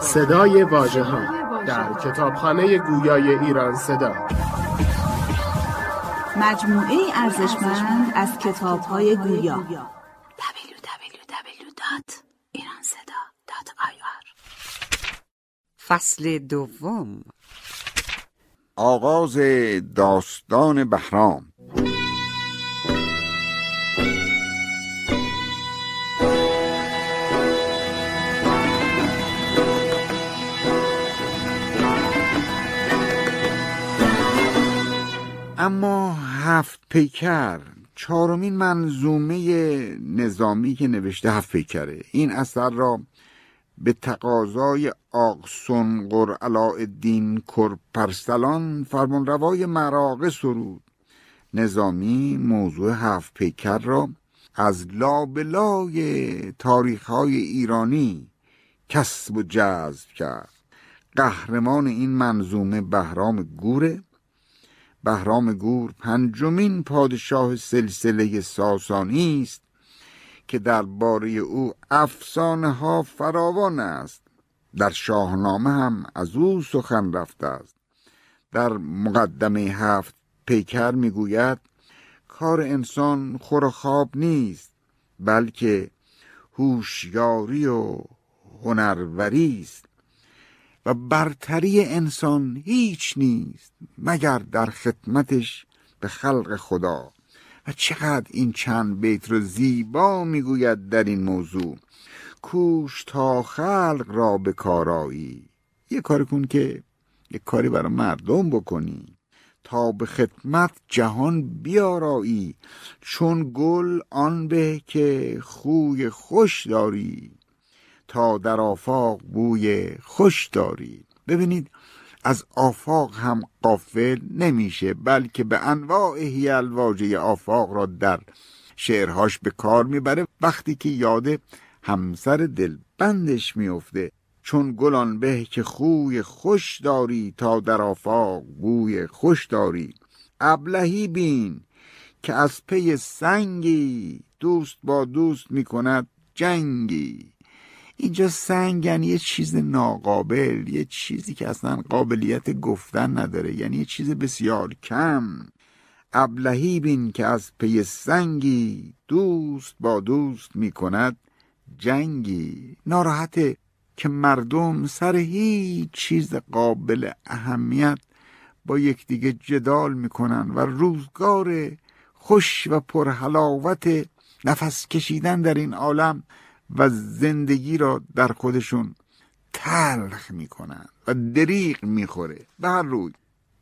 صدای واژه ها در کتابخانه گویای ایران صدا. مجموعه ارزشمند از کتاب های گویا www.iranseda.ir فصل دوم. آغاز داستان بهرام. اما هفت پیکر چهارمین منظومه نظامی که نوشته هفت پیکره. این اثر را به تقاضای آقسون الدین کرپرسلان فرمانروای مراغه سرود. نظامی موضوع هفت پیکر را از لابلای تاریخ های ایرانی کسب و جذب کرد. قهرمان این منظومه بهرام گوره بهرام گور پنجمین پادشاه سلسله ساسانی است که درباره او افسانه ها فراوان است. در شاهنامه هم از او سخن رفته است. در مقدمه هفت پیکر می‌گوید کار انسان خور خواب نیست بلکه هوشیاری و هنروری است. و برتری انسان هیچ نیست مگر در خدمتش به خلق خدا. و چقدر این چند بیت رو زیبا می‌گوید در این موضوع. کوش تا خلق را به کارایی یه کار کن که یه کاری برای مردم بکنی. تا به خدمت جهان بیارایی. چون گل آن به که خوی خوش داری. تا در آفاق بوی خوش داری ببینید از آفاق هم قافل نمیشه بلکه به انواع هیل واژه آفاق را در شعرهاش به کار می‌بره. وقتی که یاد همسر دلبندش میفته چون گلان به که خوی خوش داری تا در آفاق بوی خوش داری. ابلهی بین که از پی سنگی دوست با دوست می‌کند جنگی. اینجا سنگ یعنی یه چیز ناقابل یه چیزی که اصلا قابلیت گفتن نداره یعنی یه چیز بسیار کم. ابلهی بین که از پی سنگی دوست با دوست می‌کند جنگی. ناراحته که مردم سر هیچ چیز قابل اهمیت با یکدیگه جدال می‌کنن و روزگار خوش و پرحلاوت نفس کشیدن در این عالم و زندگی را در خودشون تلخ می‌کنن و دریغ می‌خوره. به روی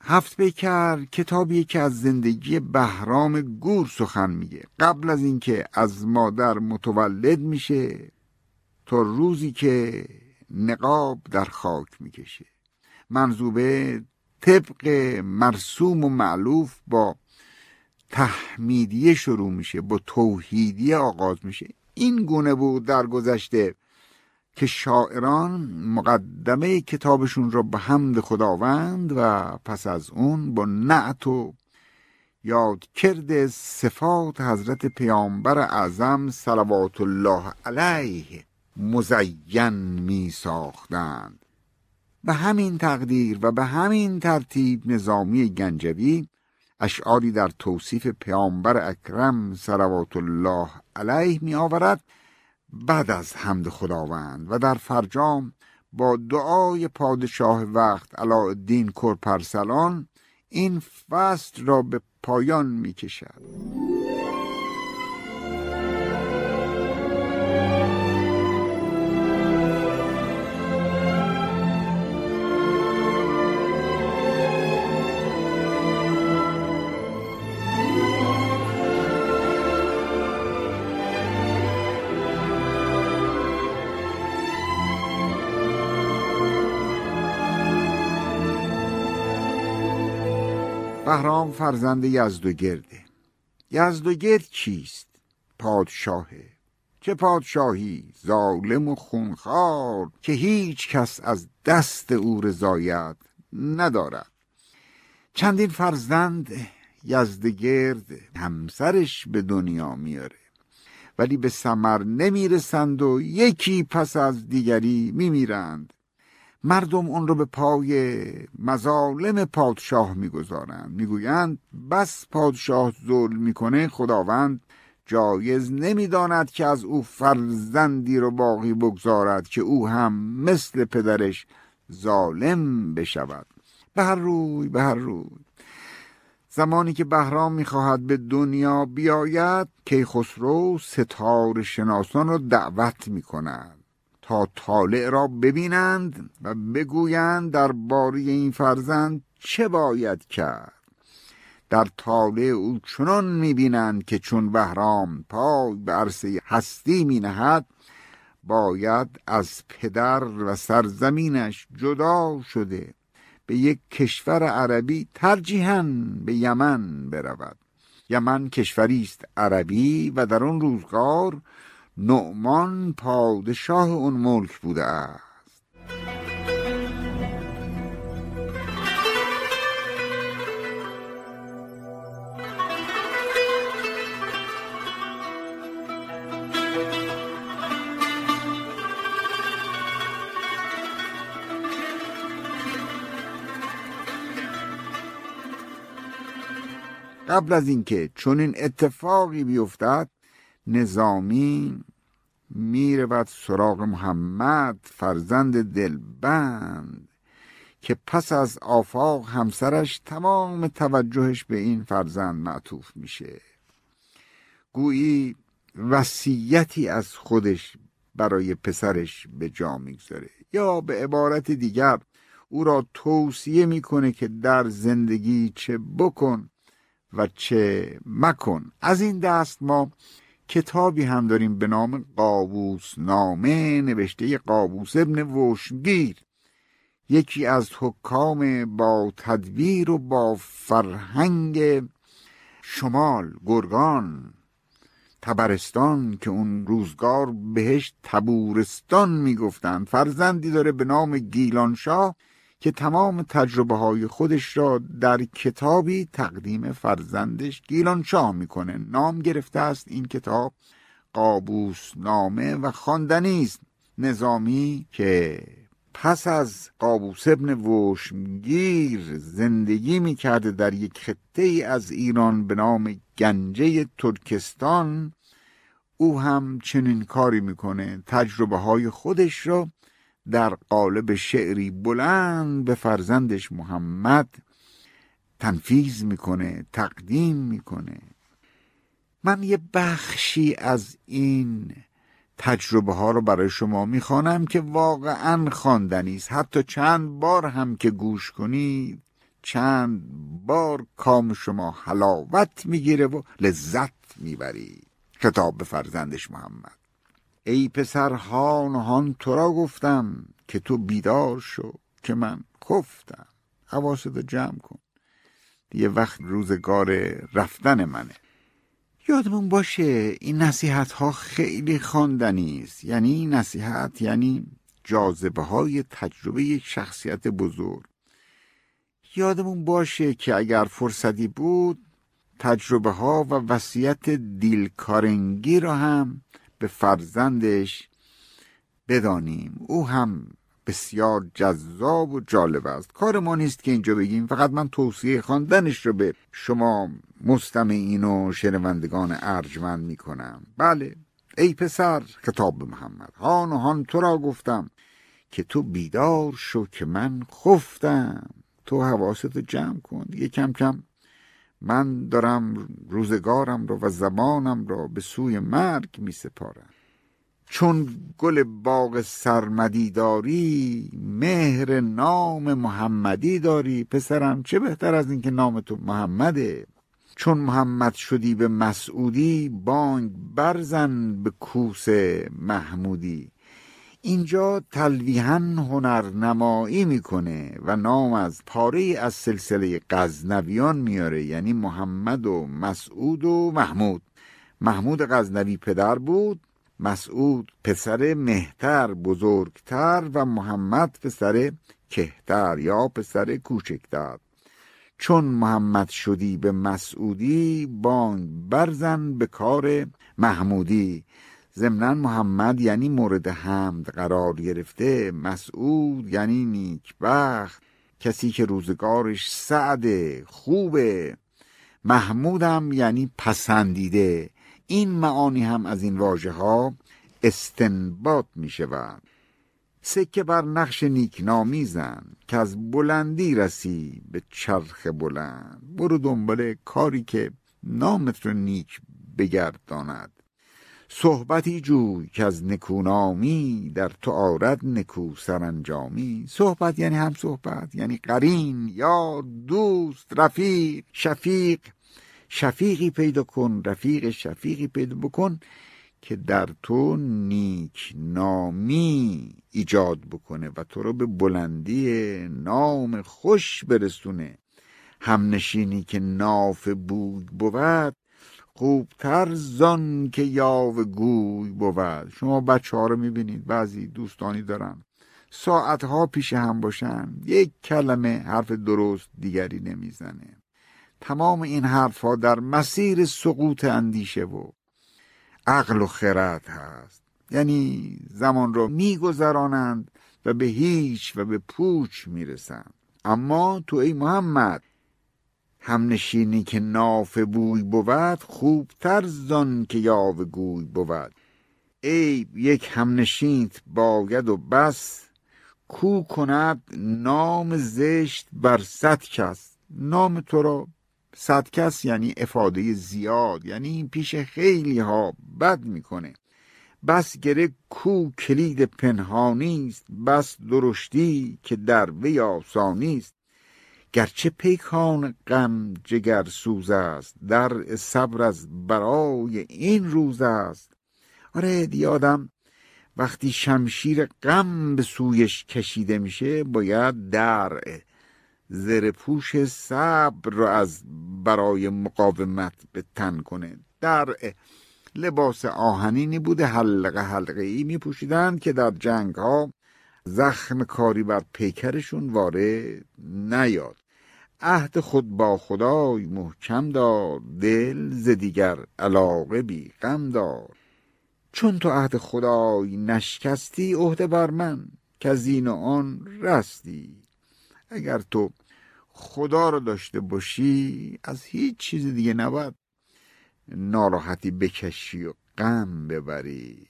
هفت پیکر کتابی که از زندگی بهرام گور سخن میگه. قبل از اینکه از مادر متولد میشه تا روزی که نقاب در خاک می‌کشه. منظوبه طبق مرسوم و معلوف با تحمیدیه شروع میشه با توحیدیه آغاز میشه. این گونه بود در گذشته که شاعران مقدمه کتابشون را به حمد خداوند و پس از اون با نعت و یادکرد صفات حضرت پیامبر اعظم صلوات الله علیه مزین می ساختند. به همین تقدیر و به همین ترتیب نظامی گنجوی اشعاری در توصیف پیامبر اکرم صلوات الله علیه می آورد بعد از حمد خداوند و در فرجام با دعای پادشاه وقت علاءالدین کرپرسلان این فصل را به پایان می کشد. بهرام فرزند یزدگرده یزدگرد کیست؟ پادشاهه چه پادشاهی؟ ظالم و خونخوار که هیچ کس از دست او رضایت ندارد. چندین فرزند یزدگرد همسرش به دنیا میاره. ولی به سمر نمی‌رسند و یکی پس از دیگری میمیرند. مردم اون رو به پای مظالم پادشاه می‌گذارند. می‌گویند بس پادشاه ظلم می‌کنه خداوند جایز نمی‌داند که از او فرزندی رو باقی بگذارد که او هم مثل پدرش ظالم بشود. به هر روی به هر روی. زمانی که بهرام می‌خواهد به دنیا بیاید کیخسرو ستاره شناسان را دعوت می‌کند. تا طالع را ببینند و بگویند در باری این فرزند چه باید کرد. در طالع او چنان می‌بینند که چون بهرام پای به عرصه هستی مینهد باید از پدر و سرزمینش جدا شده به یک کشور عربی ترجیحاً به یمن برود. یمن کشوری است عربی و در آن روزگار نعمان پادشاه اون ملک بوده است. قبل از اینکه چون این اتفاقی بیفتد نظامی می‌رود سراغ محمد فرزند دلبند که پس از آفاق همسرش تمام توجهش به این فرزند معطوف میشه. گویی وصیتی از خودش برای پسرش به جا می‌گذاره. یا به عبارت دیگر او را توصیه می‌کنه که در زندگی چه بکن و چه مکن. از این دست ما کتابی هم داریم به نام قابوس نامه نوشته قابوس ابن وشگیر یکی از حکام با تدبیر و با فرهنگ شمال گرگان تبرستان که اون روزگار بهش تبورستان می‌گفتند. فرزندی داره به نام گیلانشاه. که تمام تجربه های خودش را در کتابی تقدیم فرزندش گیلانشاه می‌کنه. نام گرفته است این کتاب قابوس نامه و خواندنی است. نظامی که پس از قابوس ابن وشمگیر زندگی می‌کرده در یک خطه از ایران به نام گنجه ترکستان او هم چنین کاری می‌کنه. تجربه های خودش را در قالب شعری بلند به فرزندش محمد تنفیز می‌کنه تقدیم می‌کنه. من یه بخشی از این تجربه ها رو برای شما می‌خوانم که واقعا خواندنی است. حتی چند بار هم که گوش کنید چند بار کام شما حلاوت می‌گیره و لذت می‌برید. کتاب به فرزندش محمد. ای پسر هان هان تو را گفتم که تو بیدار شو که من خفتم. حواست جمع کن. یه وقت روزگار رفتن منه. یادمون باشه این نصیحت ها خیلی خواندنی است. یعنی نصیحت یعنی جاذبه های تجربه یک شخصیت بزرگ. یادمون باشه که اگر فرصتی بود تجربه ها و وصیت دیلکارنگی را هم به فرزندش بدانیم. او هم بسیار جذاب و جالب است. کار ما نیست که اینجا بگیم. فقط من توصیه خواندنش رو به شما مستمعین و شنوندگان ارجمند می‌کنم. بله. ای پسر به محمد. هان و هان تو را گفتم که تو بیدار شو که من خفتم. تو حواست جمع کن. دیگه کم کم من دارم روزگارم را و زبانم را به سوی مرگ می سپارم چون گل باغ سرمدی داری مهر نام محمدی داری. پسرم چه بهتر از اینکه نام تو محمده؟ چون محمد شدی به مسعودی بانگ برزن به کوس محمودی. اینجا تلویحا هنرنمایی می‌کنه و نام از پاره از سلسله غزنویان میاره یعنی محمد و مسعود و محمود. محمود غزنوی پدر بود مسعود پسر مهتر بزرگتر و محمد پسر کهتر یا پسر کوچکتر. چون محمد شدی به مسعودی بانگ برزن به کار محمودی. ضمنا محمد یعنی مورد حمد قرار گرفته مسعود یعنی نیکبخت کسی که روزگارش سعد خوبه. محمودم یعنی پسندیده. این معانی هم از این واژه ها استنباط می شود سکه بر نقش نیکنامی زن که از بلندی رسی به چرخ بلند. برو دنبال کاری که نامت رو نیک بگرداند. صحبتی جوی که از نکونامی در تو آرد نکو سرانجامی. صحبت یعنی هم صحبت یعنی قرین یا دوست رفیق شفیق. شفیقی پیدا کن رفیق شفیقی پیدا بکن که در تو نیک نامی ایجاد بکنه و تو رو به بلندی نام خوش برسونه. همنشینی که ناف بوی بود خوبتر زان که یاو گوی بود. شما بچه ها رو می‌بینید بعضی دوستانی دارن. ساعتها پیش هم باشن. یک کلمه حرف درست دیگری نمی‌زنه. تمام این حرفها در مسیر سقوط اندیشه و عقل و خرد هست. یعنی زمان رو میگذرانند و به هیچ و به پوچ می‌رسند. اما تو ای محمد همنشینی که ناف بوی بود خوبتر زان که یاو گوی بود. ای یک همنشینت باید و بس کو کند نام زشت بر صد کس. نام تو را صد کس یعنی افاده زیاد یعنی این پیش خیلی ها بد می‌کنه. بس گره کو کلید پنهانی است بس درشتی که در وی آسانی است. گرچه پیکان غم جگر سوز است در صبر از برای این روز است. آره دیادم وقتی شمشیر غم به سویش کشیده میشه باید در زر پوش صبر رو از برای مقاومت به تن کنه. در لباس آهنینی بوده حلقه حلقه ای می پوشیدند که در جنگ ها زخم کاری بر پیکرشون وارد نیاد. عهد خود با خدای محکم دار دل ز دیگر علاقه بی غم دار. چون تو عهد خدای نشکستی عهده بر من که از این و آن رستی. اگر تو خدا رو داشته باشی از هیچ چیز دیگه نباید ناراحتی بکشی و غم ببری.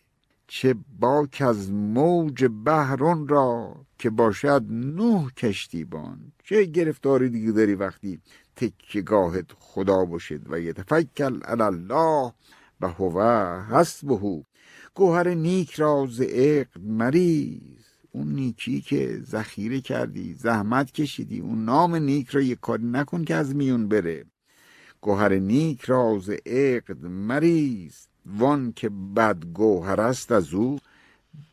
چه باک از موج بحرون را که باشد نوح کشتیبان. چه گرفتاری دیگه داری وقتی تکیگاهت خدا باشد و یتفکل علی الله و هو حسبه. گوهر نیک را ز عقد مریض اون نیکی که ذخیره کردی زحمت کشیدی. اون نام نیک را یک کاری نکن که از میون بره. گوهر نیک را ز عقد مریض وان که بد گوهر است از او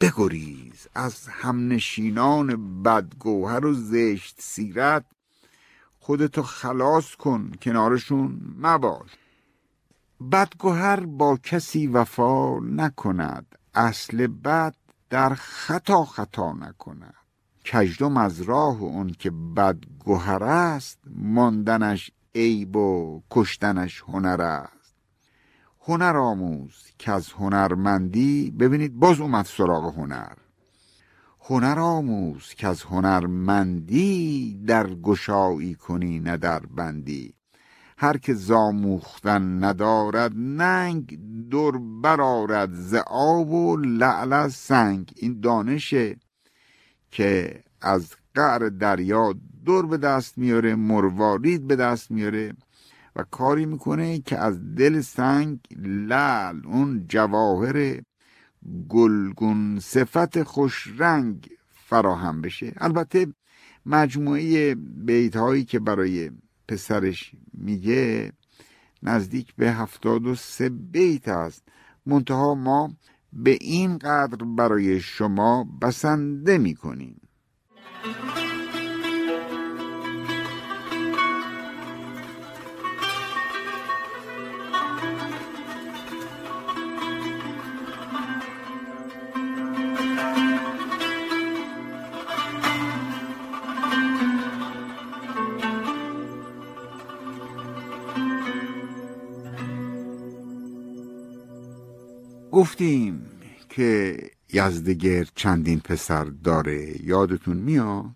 بگریز از همنشینان بدگوهر و زشت سیرت. خودتو خلاص کن کنارشون مباش. بدگوهر با کسی وفا نکند اصل بد در خطا خطا نکند. کجدم از راه اون که بدگوهر است ماندنش عیب و کشتنش هنر است. هنر آموز که از هنرمندی ببینید باز اومد سراغ هنر. هنر آموز که از هنرمندی در گشایی کنی نه در بندی. هر که زاموختن ندارد ننگ در برارد ز آب و لعل سنگ. این دانشه که از قعر دریا دور به دست میاره مروارید به دست میاره. و کاری می‌کنه که از دل سنگ لعل اون جواهر گلگون صفت خوش رنگ فراهم بشه. البته مجموعه بیت هایی که برای پسرش میگه نزدیک به هفتاد و سه بیت است. منتها ما به این قدر برای شما بسنده می‌کنیم. گفتیم که یزدگرد چندین پسر داره یادتون میاد؟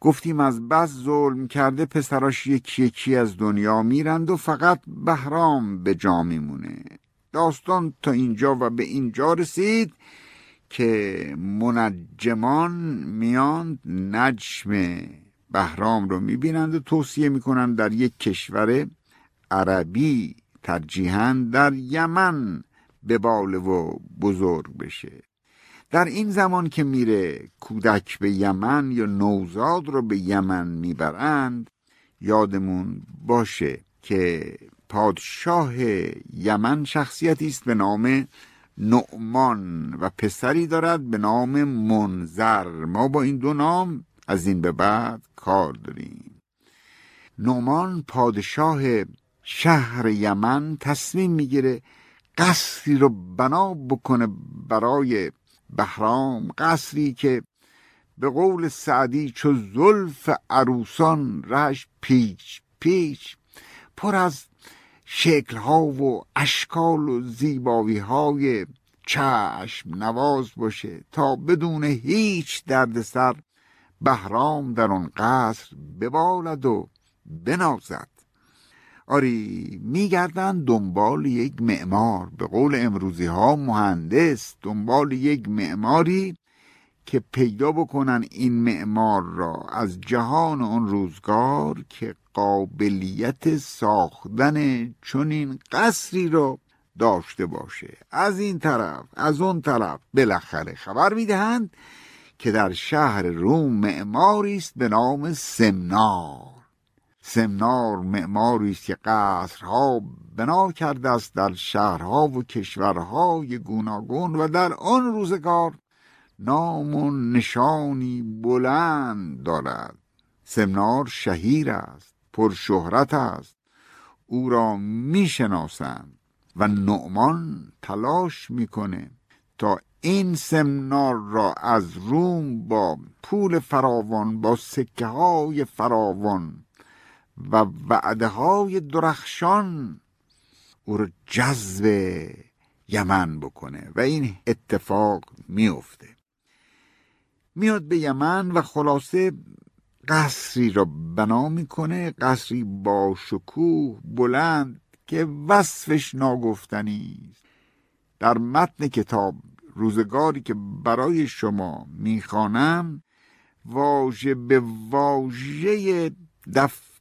گفتیم از بس ظلم کرده پسراش یکی یکی از دنیا میرند و فقط بهرام به جا میمونه. داستان تا اینجا و به اینجا رسید که منجمان میان نجم بهرام رو می‌بینند و توصیه می‌کنند در یک کشور عربی ترجیحاً در یمن به باله و بزرگ بشه. در این زمان که میره کودک به یمن یا نوزاد رو به یمن می‌برند یادمون باشه که پادشاه یمن شخصیتی است به نام نعمان و پسری دارد به نام منظر. ما با این دو نام از این به بعد کار داریم. نعمان پادشاه شهر یمن تصمیم می‌گیره قصری رو بنا بکنه برای بهرام قصری که به قول سعدی چو زلف عروسان رهش پیچ پیچ پر از شکلها و اشکال و زیبایی های چشم نواز باشه تا بدون هیچ دردسر بهرام در آن قصر ببالد و بنازد. آری میگردن دنبال یک معمار. به قول امروزی ها مهندس دنبال یک معماری که پیدا بکنن این معمار را از جهان آن روزگار که قابلیت ساختن چنین قصری را داشته باشه. از این طرف از اون طرف بالاخره خبر می‌دهند که در شهر روم معماری است به نام سمنار. سمنار معماری است که قصرها بنا کرده است در شهرها و کشورهای گوناگون و در آن روزگار نام و نشانی بلند دارد. سمنار شهیر است پر شهرت است. او را می‌شناسند و نعمان تلاش می‌کنه تا این سمنار را از روم با پول فراوان با سکه های فراوان و وعده های درخشان او را جذب یمن بکنه و این اتفاق میفته میاد به یمن و خلاصه قصری را بنا می‌کنه قصری با شکوه بلند که وصفش ناگفتنی است. در متن کتاب روزگاری که برای شما می‌خوانم واژه به واژه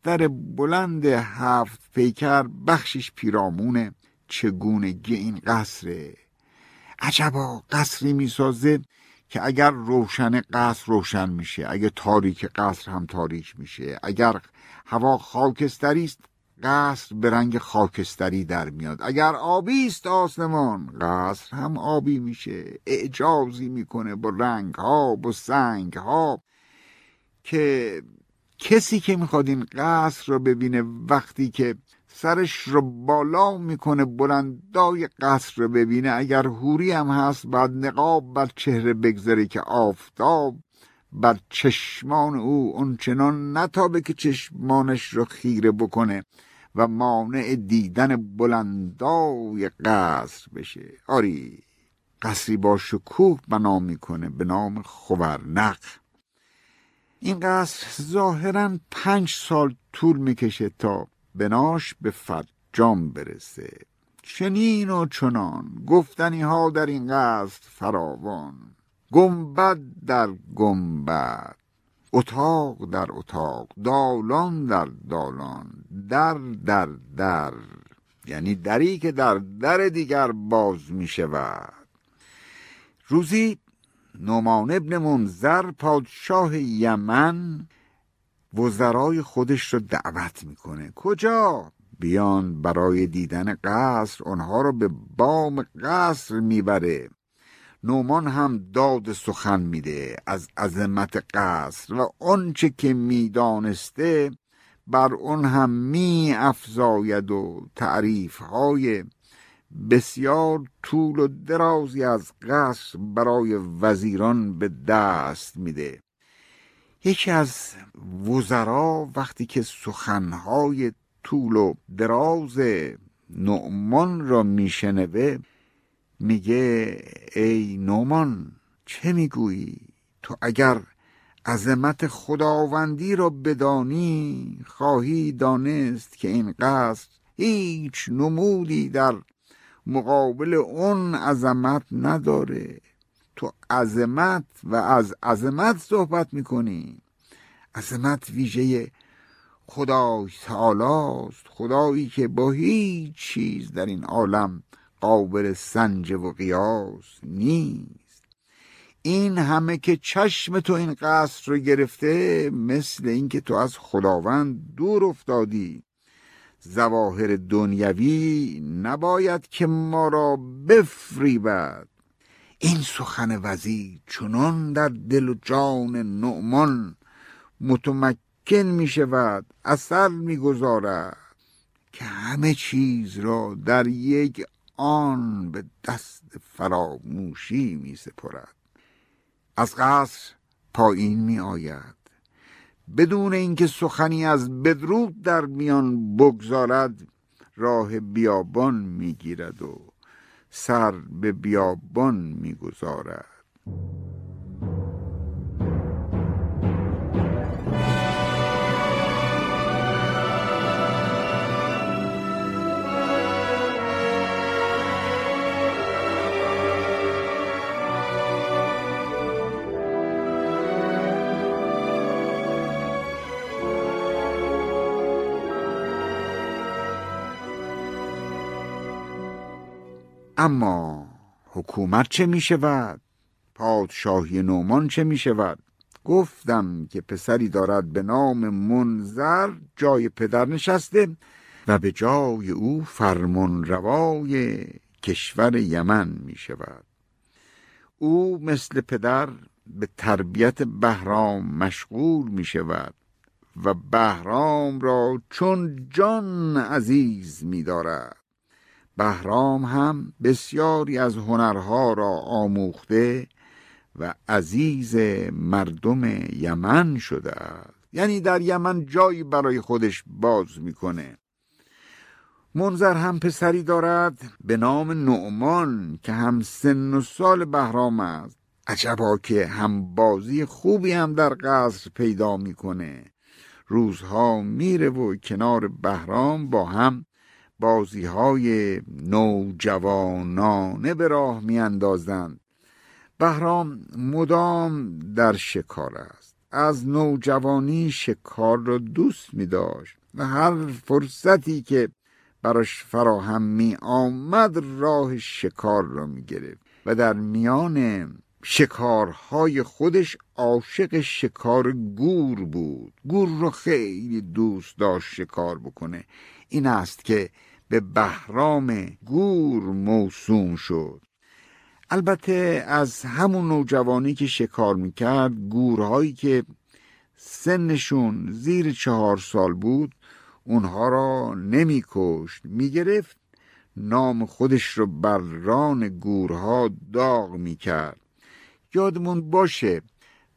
دفتر بلند هفت پیکر بخشش پیرامونه چگونگی این قصره. عجبا قصری می‌سازه که اگر روشن قصر روشن میشه اگر تاریک قصر هم تاریک میشه. اگر هوا خاکستری است قصر به رنگ خاکستری در میاد. اگر آبی است آسمان قصر هم آبی میشه. اعجازی می‌کنه با رنگ ها با سنگ ها که کسی که می‌خواد این قصر رو ببینه وقتی که سرش رو بالا می‌کنه بلندای قصر رو ببینه اگر هوری هم هست بعد نقاب بر چهره بگذاره که آفتاب بر چشمان او اونچنان نتابه که چشمانش رو خیره بکنه و مانع دیدن بلندای قصر بشه. آری قصری با شکوه بنا می‌کنه به نام خورنق. این قصر ظاهرا پنج سال طول می‌کشه تا بناش به فرجام برسه. چنین و چنان گفتنی ها در این قصد فراوان. گنبد در گنبد اتاق در اتاق دالان در دالان در در در یعنی دری که در در دیگر باز می شود روزی نومان ابن منظر پادشاه یمن وزرای خودش رو دعوت می‌کنه. کجا؟ بیان برای دیدن قصر آنها رو به بام قصر می‌بره. نومان هم داد سخن میده از عظمت قصر و آنچه که می‌دانسته بر اون هم می افزاید و تعریف های بسیار طول و درازی از قصر برای وزیران به دست میده. یکی از وزرا وقتی که سخنهای طول و دراز نعمان را میشنوه میگه ای نومان چه می‌گویی؟ تو اگر عظمت خداوندی را بدانی خواهی دانست که این قصر هیچ نمودی در مقابل اون عظمت نداره. تو عظمت و از عظمت صحبت می‌کنی. عظمت ویژه خدای تعالی است خدایی که با هیچ چیز در این عالم قابل سنج و قیاس نیست. این همه که چشم تو این قصر رو گرفته مثل اینکه تو از خداوند دور افتادی. زواهر دنیوی نباید که ما را بفریبد. این سخن وزیر چنان در دل و جان نعمان متمکن می شود اثر می گذارد که همه چیز را در یک آن به دست فراموشی می سپرد. از قصر پایین می آید. بدون اینکه سخنی از بدرود در میان بگذارد راه بیابان می‌گیرد و سر به بیابان می‌گذارد. اما حکومت چه می شود؟ پادشاهی نومان چه می شود؟ گفتم که پسری دارد به نام منظر جای پدر نشسته و به جای او فرمان روای کشور یمن می شود او مثل پدر به تربیت بهرام مشغول می شود و بهرام را چون جان عزیز می دارد بهرام هم بسیاری از هنرها را آموخته و عزیز مردم یمن شده است. یعنی در یمن جایی برای خودش باز می‌کنه. منظر هم پسری دارد به نام نعمان که هم سن و سال بهرام است. عجبا که هم بازی خوبی هم در قصر پیدا می‌کنه. روزها میره و کنار بهرام با هم بازی های نوجوانانه به راه می اندازند بهرام مدام در شکار است. از نوجوانی شکار را دوست می داشت و هر فرصتی که براش فراهم می آمد راه شکار را می گرفت و در میان شکارهای خودش عاشق شکار گور بود. گور را خیلی دوست داشت شکار بکنه. این است که به بهرام گور موسوم شد. البته از همون نوجوانی که شکار می‌کرد گورهایی که سنشون زیر چهار سال بود اونها را نمیکشت می‌گرفت نام خودش رو بر ران گورها داغ می‌کرد. یادمون باشه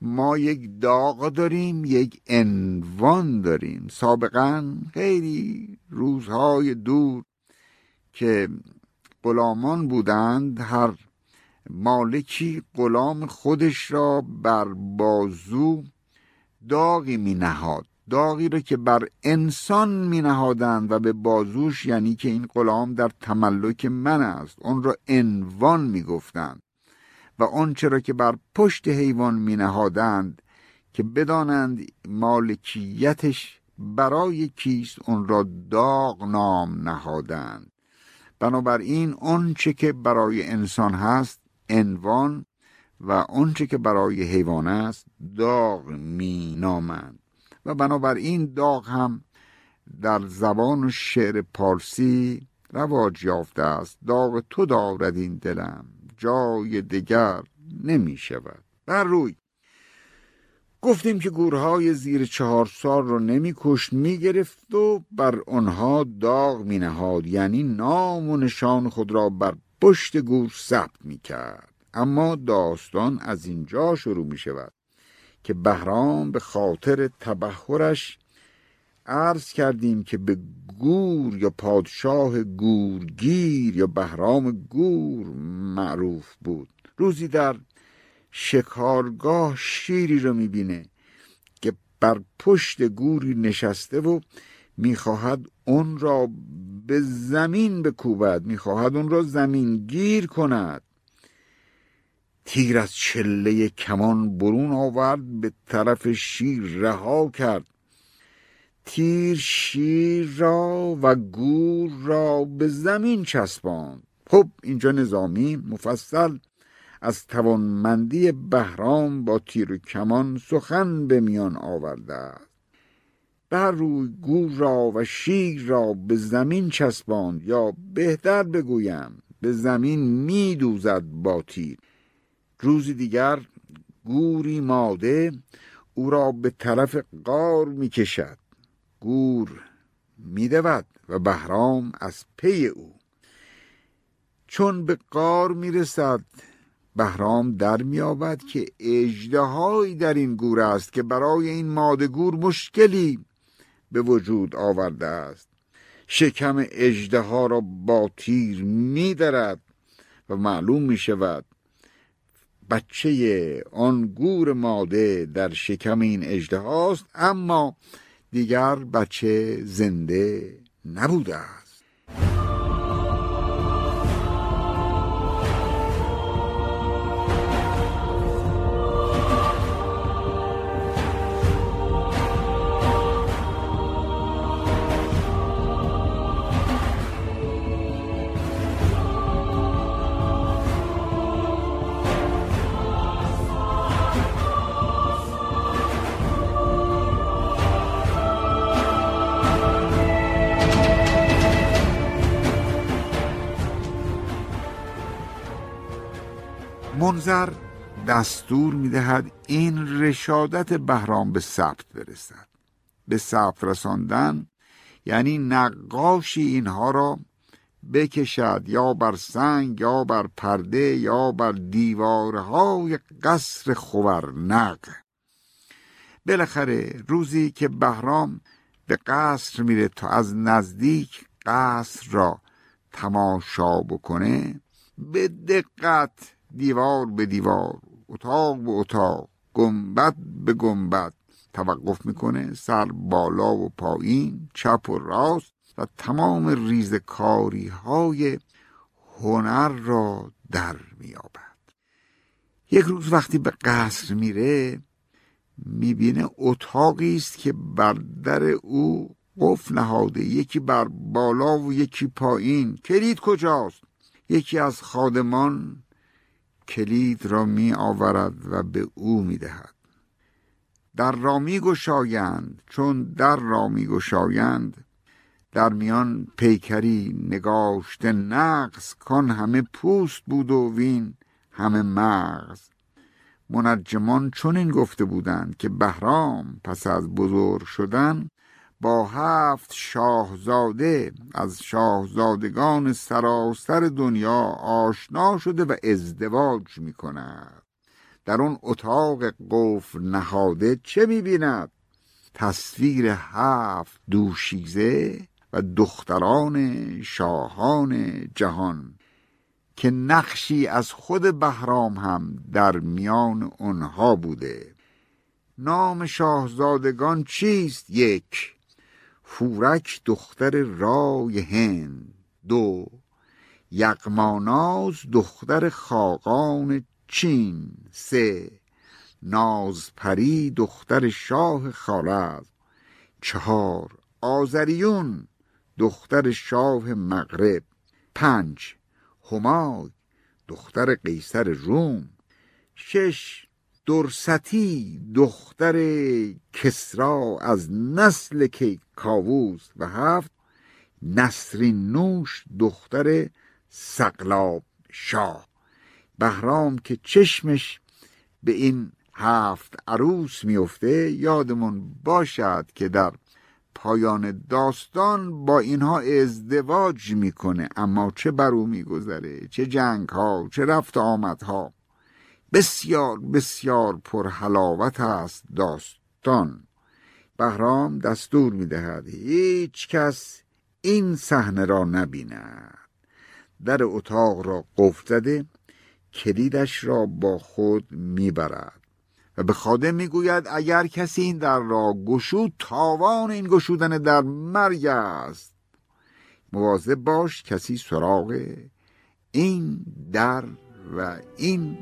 ما یک داغ داریم یک انوان داریم. سابقا خیلی روزهای دور که غلامان بودند هر مالکی غلام خودش را بر بازو داغی می نهاد داغی را که بر انسان می نهادند و به بازوش یعنی که این غلام در تملک من است. اون را انوان می گفتند و آنچه را که بر پشت حیوان می نهادند که بدانند مالکیتش برای کیست اون را داغ نام نهادند. بنابراین آنچه که برای انسان هست انوان و آنچه که برای حیوان است داغ می نامند و بنابراین داغ هم در زبان و شعر پارسی رواج یافته است. داغ تو دارد این دلم. جای دیگر نمی شود بر روی. گفتیم که گورهای زیر چهار سال رو نمی کشت می گرفت و بر آنها داغ می نهاد یعنی نام و نشان خود را بر پشت گور ثبت می کرد اما داستان از اینجا شروع می شود که بهرام به خاطر تبهرش عرض کردیم که به گور یا پادشاه گورگیر یا بهرام گور معروف بود. روزی در شکارگاه شیری رو می‌بینه که بر پشت گوری نشسته و می‌خواهد اون را به زمین بکوبد می‌خواهد اون را زمین گیر کند. تیر از چله کمان برون آورد به طرف شیر رها کرد. تیر شیر را و گور را به زمین چسباند. خب اینجا نظامی مفصل از توانمندی بهرام با تیر و کمان سخن به میان آورده است. بر روی گور را و شیر را به زمین چسباند یا بهتر بگویم به زمین میدوزد با تیر. روزی دیگر گوری ماده او را به طرف قار می‌کشد. گور میدود و بهرام از پی او. چون به قار می‌رسد بهرام در میابد که اجدهایی در این گور است که برای این ماده گور مشکلی به وجود آورده است. شکم اجدها را با تیر میدرد و معلوم می شود بچه آن گور ماده در شکم این اجدهاست اما دیگر بچه زنده نبوده است. منظر دستور می‌دهد این رشادت بهرام به ثبت برسد. به ثبت رساندن یعنی نقاشی اینها را بکشد یا بر سنگ یا بر پرده یا بر دیوارهای قصر خورنق. بالاخره روزی که بهرام به قصر میره تا از نزدیک قصر را تماشا بکنه به دقت دیوار به دیوار اتاق به اتاق گنبد به گنبد. توقف می‌کنه سر بالا و پایین چپ و راست و تمام ریزکاری های هنر را در میابد یک روز وقتی به قصر میره می‌بینه اتاقی است که بر در او قفل نهاده یکی بر بالا و یکی پایین. کلید کجاست؟ یکی از خادمان کلید را می آورد و به او می دهد. در را می گشایند. چون در را می گشایند در میان پیکری نگاشته نقص کن همه پوست بود و وین همه مغز. منجمان چون این گفته بودند که بهرام پس از بزرگ شدن با هفت شاهزاده از شاهزادگان سراسر دنیا آشنا شده و ازدواج می کند در اون اتاق قفل نهاده چه می بیند؟ تصویر هفت دوشیزه و دختران شاهان جهان که نقشی از خود بهرام هم در میان آنها بوده. نام شاهزادگان چیست؟ یک. فورک دختر رای هند. دو یقماناز دختر خاقان چین. سه نازپری دختر شاه خارز چهار آزریون دختر شاه مغرب. پنج همای دختر قیصر روم. شش درستی دختر کسرا از نسل کاووس و هفت نسرین نوش دختر سقلاب شاه. بهرام که چشمش به این هفت عروس میفته یادمون باشد که در پایان داستان با اینها ازدواج می‌کنه. اما چه بر او میگذره؟ چه جنگ ها چه رفت آمدها؟ بسیار بسیار پر حلاوت است داستان. بهرام دستور می‌دهد هیچ کس این صحنه را نبیند. در اتاق را قفل زده کلیدش را با خود می‌برد و به خادم می‌گوید اگر کسی این در را گشود تاوان این گشودن در مرگ است. مواظب باش کسی سراغ این در و این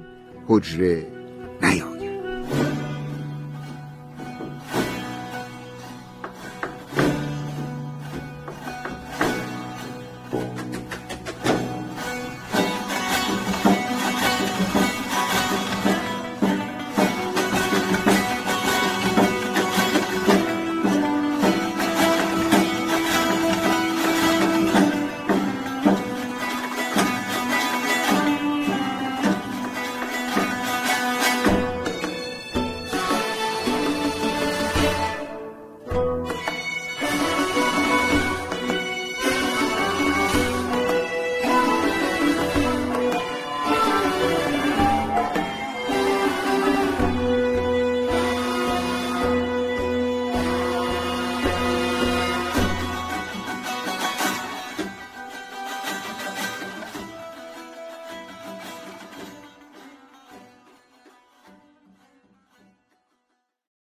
حجره نیاید.